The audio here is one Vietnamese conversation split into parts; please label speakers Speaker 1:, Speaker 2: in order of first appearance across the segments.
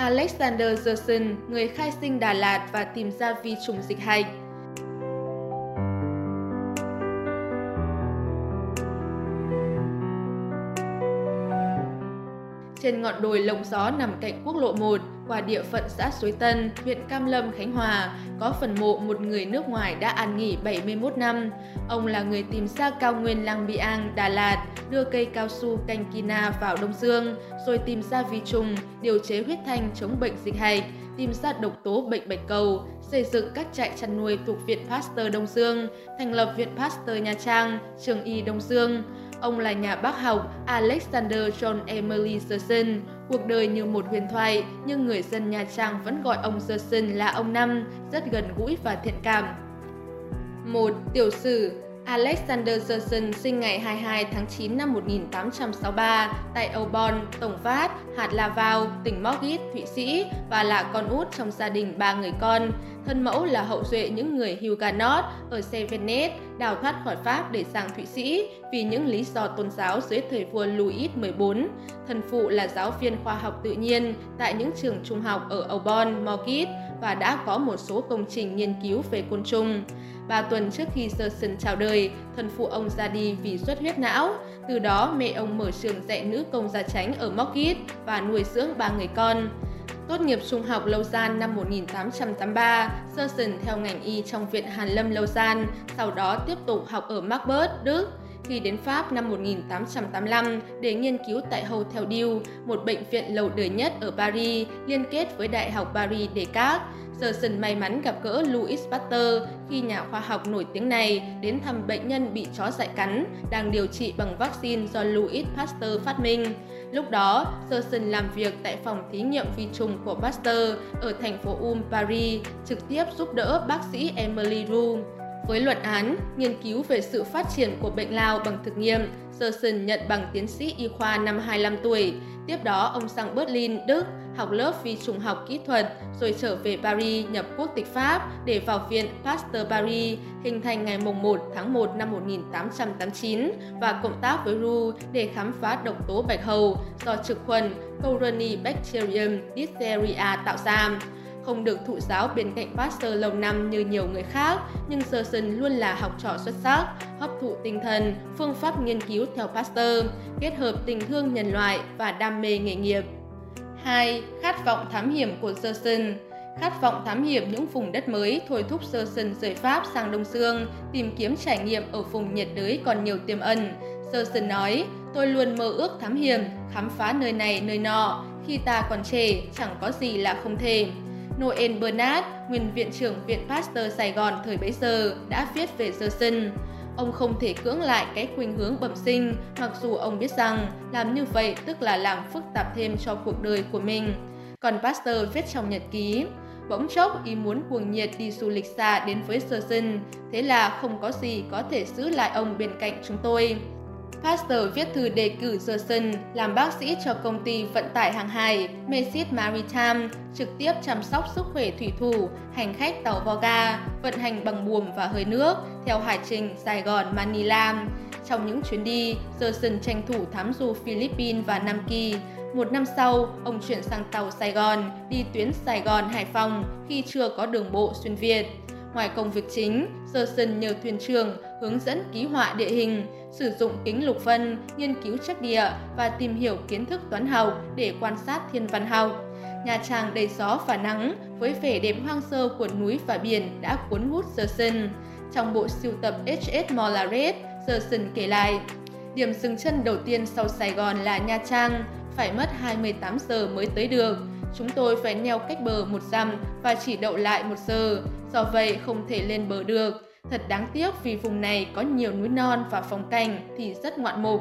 Speaker 1: Alexander Gerson, người khai sinh Đà Lạt và tìm ra vi trùng dịch hạch. Trên ngọn đồi lộng gió nằm cạnh quốc lộ 1, qua địa phận xã Suối Tân, huyện Cam Lâm, Khánh Hòa, có phần mộ một người nước ngoài đã an nghỉ 71 năm. Ông là người tìm ra cao nguyên Lang Biang, Đà Lạt, đưa cây cao su canh kina vào Đông Dương, rồi tìm ra vi trùng, điều chế huyết thanh chống bệnh dịch hạch, tìm ra độc tố bệnh bạch cầu, xây dựng các trại chăn nuôi thuộc Viện Pasteur Đông Dương, thành lập Viện Pasteur Nha Trang, Trường Y Đông Dương. Ông là nhà bác học Alexander John Emily Gerson. Cuộc đời như một huyền thoại, nhưng người dân Nha Trang vẫn gọi ông Gerson là ông Năm, rất gần gũi và thiện cảm. Một Tiểu sử Alexander Johnson sinh ngày 22 tháng 9 năm 1863 tại Aubon, Tổng Phát, hạt Lavao, tỉnh Morgit, Thụy Sĩ và là con út trong gia đình ba người con. Thân mẫu là hậu duệ những người Huguenot ở Cevennes đào thoát khỏi Pháp để sang Thụy Sĩ vì những lý do tôn giáo dưới thời vua Louis XIV. Thân phụ là giáo viên khoa học tự nhiên tại những trường trung học ở Aubon, Morgit và đã có một số công trình nghiên cứu về côn trùng. Ba tuần trước khi Serson chào đời, thân phụ ông ra đi vì xuất huyết não. Từ đó, mẹ ông mở trường dạy nữ công gia chánh ở Mockit và nuôi dưỡng ba người con. Tốt nghiệp trung học Lausanne năm 1883, Serson theo ngành y trong Viện Hàn Lâm Lausanne, sau đó tiếp tục học ở Marburg, Đức. Khi đến Pháp năm 1885 để nghiên cứu tại Hotel Dieu, một bệnh viện lâu đời nhất ở Paris liên kết với Đại học Paris Descartes, Serson may mắn gặp gỡ Louis Pasteur khi nhà khoa học nổi tiếng này đến thăm bệnh nhân bị chó dại cắn đang điều trị bằng vaccine do Louis Pasteur phát minh. Lúc đó, Serson làm việc tại phòng thí nghiệm vi trùng của Pasteur ở thành phố Ulm, Paris, trực tiếp giúp đỡ bác sĩ Emily Roux. Với luận án, nghiên cứu về sự phát triển của bệnh lao bằng thực nghiệm, Serson nhận bằng tiến sĩ y khoa năm 25 tuổi. Tiếp đó, ông sang Berlin, Đức, học lớp vi trùng học kỹ thuật, rồi trở về Paris nhập quốc tịch Pháp để vào viện Pasteur Paris, hình thành ngày 1 tháng 1 năm 1889 và cộng tác với Roux để khám phá độc tố bạch hầu do trực khuẩn Corynebacterium diphtheria tạo ra không được thụ giáo bên cạnh Pasteur lâu năm như nhiều người khác, nhưng Serson luôn là học trò xuất sắc, hấp thụ tinh thần, phương pháp nghiên cứu theo Pasteur, kết hợp tình thương nhân loại và đam mê nghề nghiệp. 2. Khát vọng thám hiểm của Serson. Khát vọng thám hiểm những vùng đất mới thôi thúc Serson rời Pháp sang Đông Dương, tìm kiếm trải nghiệm ở vùng nhiệt đới còn nhiều tiềm ẩn. Serson nói, tôi luôn mơ ước thám hiểm, khám phá nơi này nơi nọ. Khi ta còn trẻ, chẳng có gì là không thể. Noel Bernard, nguyên viện trưởng Viện Pasteur Sài Gòn thời bấy giờ, đã viết về Gerson. Ông không thể cưỡng lại cái khuynh hướng bẩm sinh, mặc dù ông biết rằng làm như vậy tức là làm phức tạp thêm cho cuộc đời của mình. Còn Pasteur viết trong nhật ký, bỗng chốc ý muốn cuồng nhiệt đi du lịch xa đến với Gerson, thế là không có gì có thể giữ lại ông bên cạnh chúng tôi. Pasteur viết thư đề cử Johnson làm bác sĩ cho công ty vận tải hàng hải Messit Maritime, trực tiếp chăm sóc sức khỏe thủy thủ, hành khách tàu Volga, vận hành bằng buồm và hơi nước theo hải trình Sài Gòn-Manila. Trong những chuyến đi, Johnson tranh thủ thám du Philippines và Nam Kỳ. Một năm sau, ông chuyển sang tàu Sài Gòn, đi tuyến Sài Gòn-Hải Phòng khi chưa có đường bộ xuyên Việt. Ngoài công việc chính, Gerson nhờ thuyền trưởng hướng dẫn ký họa địa hình, sử dụng kính lục vân, nghiên cứu chất địa và tìm hiểu kiến thức toán học để quan sát thiên văn học. Nhà Trang đầy gió và nắng với vẻ đẹp hoang sơ của núi và biển đã cuốn hút Gerson. Trong bộ sưu tập H.S. Mollaret, Gerson kể lại, điểm dừng chân đầu tiên sau Sài Gòn là Nha Trang, phải mất 28 giờ mới tới được. Chúng tôi phải neo cách bờ một dặm và chỉ đậu lại một giờ, do vậy không thể lên bờ được. Thật đáng tiếc vì vùng này có nhiều núi non và phong cảnh thì rất ngoạn mục.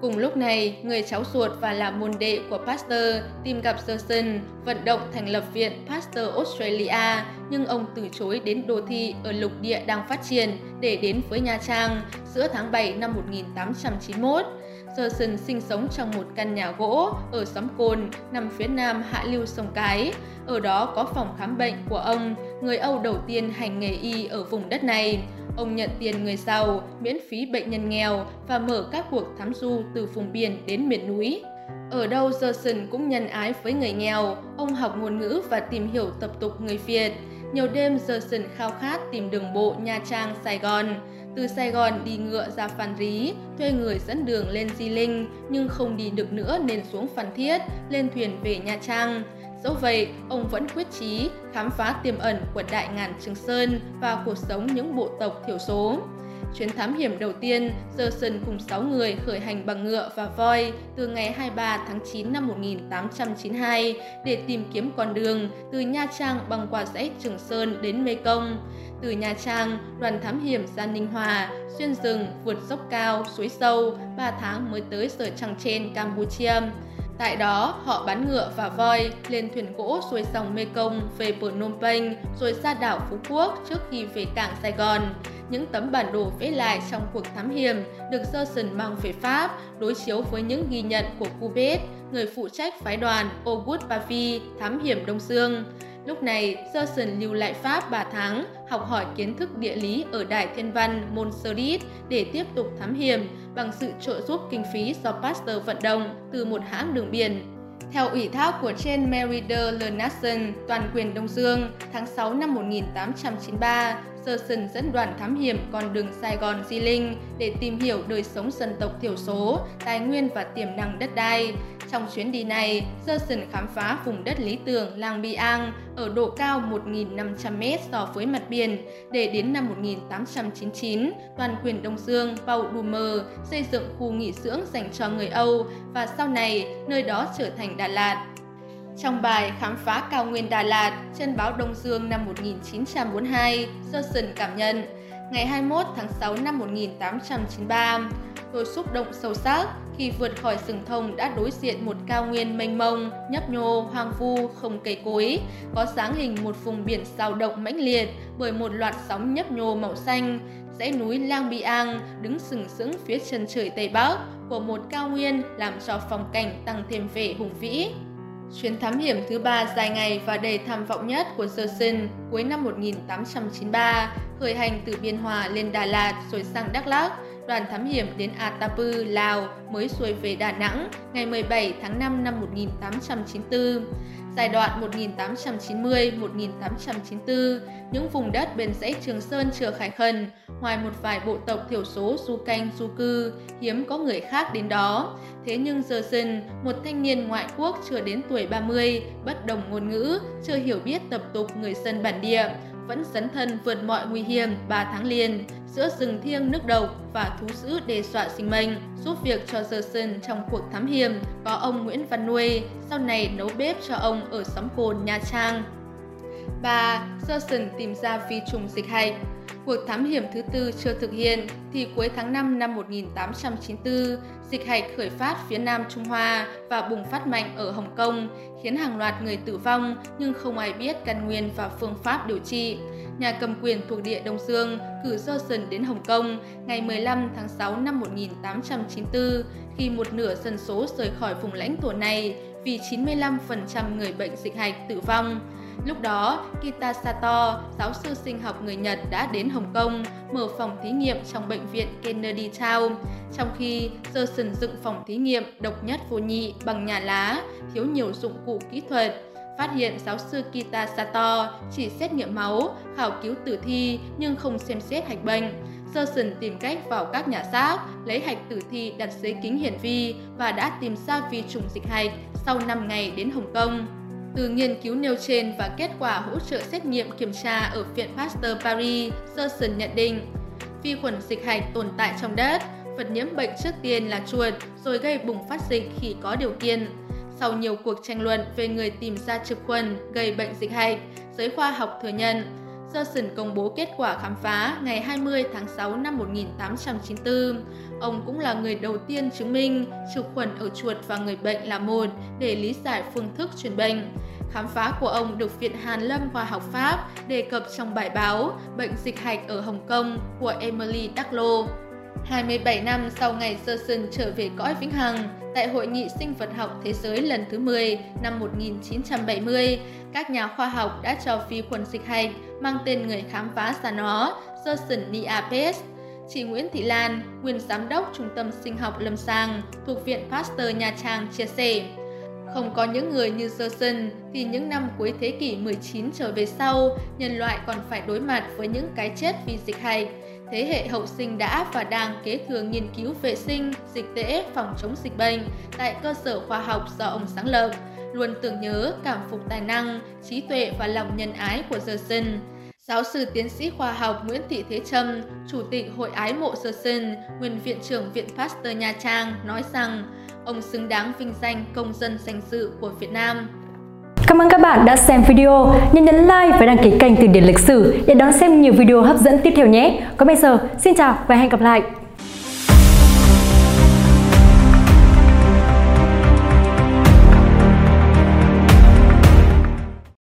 Speaker 1: Cùng lúc này, người cháu ruột và là môn đệ của Pasteur tìm gặp Gerson, vận động thành lập viện Pasteur Australia, nhưng ông từ chối đến đô thị ở lục địa đang phát triển để đến với Nha Trang giữa tháng 7 năm 1891. Gerson sinh sống trong một căn nhà gỗ ở xóm Cồn, nằm phía nam hạ lưu sông Cái. Ở đó có phòng khám bệnh của ông, người Âu đầu tiên hành nghề y ở vùng đất này. Ông nhận tiền người giàu, miễn phí bệnh nhân nghèo và mở các cuộc thám du từ vùng biển đến miền núi. Ở đâu Gerson cũng nhân ái với người nghèo, ông học ngôn ngữ và tìm hiểu tập tục người Việt. Nhiều đêm Gerson khao khát tìm đường bộ Nha Trang, Sài Gòn. Từ Sài Gòn đi ngựa ra Phan Rí, thuê người dẫn đường lên Di Linh, nhưng không đi được nữa nên xuống Phan Thiết, lên thuyền về Nha Trang. Dẫu vậy, ông vẫn quyết chí khám phá tiềm ẩn của Đại Ngàn Trường Sơn và cuộc sống những bộ tộc thiểu số. Chuyến thám hiểm đầu tiên, Gerson cùng 6 người khởi hành bằng ngựa và voi từ ngày 23 tháng 9 năm 1892 để tìm kiếm con đường từ Nha Trang bằng qua dãy Trường Sơn đến Mê Công. Từ Nha Trang, đoàn thám hiểm ra Ninh Hòa, xuyên rừng, vượt dốc cao, suối sâu, 3 tháng mới tới sở Trăng Trên, Campuchia. Tại đó, họ bán ngựa và voi lên thuyền gỗ xuôi dòng Mekong về Phnom Penh rồi ra đảo Phú Quốc trước khi về cảng Sài Gòn. Những tấm bản đồ vẽ lại trong cuộc thám hiểm được Johnson mang về Pháp đối chiếu với những ghi nhận của Courbet, người phụ trách phái đoàn Auguste Pavi thám hiểm Đông Dương. Lúc này, Johnson lưu lại Pháp 3 tháng, học hỏi kiến thức địa lý ở đại Thiên Văn Montserrat để tiếp tục thám hiểm bằng sự trợ giúp kinh phí do Pasteur vận động từ một hãng đường biển. Theo ủy thác của trên Mary de Lenasson, toàn quyền Đông Dương, tháng 6 năm 1893, Sơn dẫn đoàn thám hiểm con đường Sài Gòn Di Linh để tìm hiểu đời sống dân tộc thiểu số, tài nguyên và tiềm năng đất đai. Trong chuyến đi này, Sơn khám phá vùng đất lý tưởng làng Biang ở độ cao 1.500m so với mặt biển để đến năm 1899, toàn quyền Đông Dương vào Đù Mờ xây dựng khu nghỉ dưỡng dành cho người Âu và sau này nơi đó trở thành Đà Lạt. Trong bài Khám phá cao nguyên Đà Lạt trên báo Đông Dương năm 1942, Johnson cảm nhận, ngày 21 tháng 6 năm 1893, tôi xúc động sâu sắc khi vượt khỏi rừng thông đã đối diện một cao nguyên mênh mông, nhấp nhô, hoang vu, không cây cối, có dáng hình một vùng biển sao động mãnh liệt bởi một loạt sóng nhấp nhô màu xanh, dãy núi Lang Biang đứng sừng sững phía chân trời Tây Bắc của một cao nguyên làm cho phong cảnh tăng thêm vẻ hùng vĩ. Chuyến thám hiểm thứ ba dài ngày và đầy tham vọng nhất của Gerson cuối năm 1893, khởi hành từ Biên Hòa lên Đà Lạt rồi sang Đắk Lắk, đoàn thám hiểm đến Atapu, Lào mới xuôi về Đà Nẵng ngày 17 tháng 5 năm 1894. Giai đoạn 1890-1894, những vùng đất bên dãy Trường Sơn chưa khai khẩn, ngoài một vài bộ tộc thiểu số du canh du cư, hiếm có người khác đến đó. Thế nhưng Gerson, một thanh niên ngoại quốc chưa đến tuổi 30, bất đồng ngôn ngữ, chưa hiểu biết tập tục người dân bản địa, vẫn dấn thân vượt mọi nguy hiểm 3 tháng liền giữa rừng thiêng nước độc và thú dữ đe dọa sinh mệnh. Giúp việc cho Gerson trong cuộc thám hiểm có ông Nguyễn Văn Nuôi, sau này nấu bếp cho ông ở xóm cồn Nha Trang. 3. Gerson tìm ra vi trùng dịch hạch Cuộc thám hiểm thứ tư chưa thực hiện thì cuối tháng 5 năm 1894, dịch hạch khởi phát phía nam Trung Hoa và bùng phát mạnh ở Hồng Kông, khiến hàng loạt người tử vong nhưng không ai biết căn nguyên và phương pháp điều trị. Nhà cầm quyền thuộc địa Đông Dương cử Johnson đến Hồng Kông ngày 15 tháng 6 năm 1894 khi một nửa dân số rời khỏi vùng lãnh thổ này vì 95% người bệnh dịch hạch tử vong. Lúc đó, Kita Sato, giáo sư sinh học người Nhật đã đến Hồng Kông mở phòng thí nghiệm trong bệnh viện Kennedy Town, trong khi Gerson dựng phòng thí nghiệm độc nhất vô nhị bằng nhà lá, thiếu nhiều dụng cụ kỹ thuật. Phát hiện giáo sư Kita Sato chỉ xét nghiệm máu, khảo cứu tử thi nhưng không xem xét hạch bệnh. Gerson tìm cách vào các nhà xác, lấy hạch tử thi đặt dưới kính hiển vi và đã tìm ra vi trùng dịch hạch sau 5 ngày đến Hồng Kông. Từ nghiên cứu nêu trên và kết quả hỗ trợ xét nghiệm kiểm tra ở Viện Pasteur Paris, Johnson nhận định vi khuẩn dịch hạch tồn tại trong đất, vật nhiễm bệnh trước tiên là chuột, rồi gây bùng phát dịch khi có điều kiện. Sau nhiều cuộc tranh luận về người tìm ra trực khuẩn gây bệnh dịch hạch, giới khoa học thừa nhận Johnson công bố kết quả khám phá ngày 20 tháng 6 năm 1894. Ông cũng là người đầu tiên chứng minh trực khuẩn ở chuột và người bệnh là một để lý giải phương thức truyền bệnh. Khám phá của ông được Viện Hàn Lâm Khoa học Pháp đề cập trong bài báo Bệnh dịch hạch ở Hồng Kông của Emily Ducklow 27 năm sau ngày Gerson trở về cõi vĩnh hằng, tại Hội nghị sinh vật học thế giới lần thứ 10 năm 1970, các nhà khoa học đã cho vi khuẩn dịch hạch mang tên người khám phá ra nó, Gerson Niapes. Chị Nguyễn Thị Lan, nguyên giám đốc Trung tâm Sinh học Lâm Sàng thuộc Viện Pasteur Nha Trang chia sẻ, không có những người như Gerson thì những năm cuối thế kỷ 19 trở về sau, nhân loại còn phải đối mặt với những cái chết vì dịch hại. Thế hệ hậu sinh đã và đang kế thừa nghiên cứu vệ sinh, dịch tễ, phòng chống dịch bệnh tại cơ sở khoa học do ông sáng lập, luôn tưởng nhớ, cảm phục tài năng, trí tuệ và lòng nhân ái của Gerson. Giáo sư tiến sĩ khoa học Nguyễn Thị Thế Trâm, Chủ tịch Hội Ái Mộ Gerson, nguyên Viện trưởng Viện Pasteur Nha Trang nói rằng ông xứng đáng vinh danh công dân danh dự của Việt Nam.
Speaker 2: Cảm ơn các bạn đã xem video. Nhớ nhấn like và đăng ký kênh Từ điển lịch sử để đón xem nhiều video hấp dẫn tiếp theo nhé. Còn bây giờ, xin chào và hẹn gặp lại.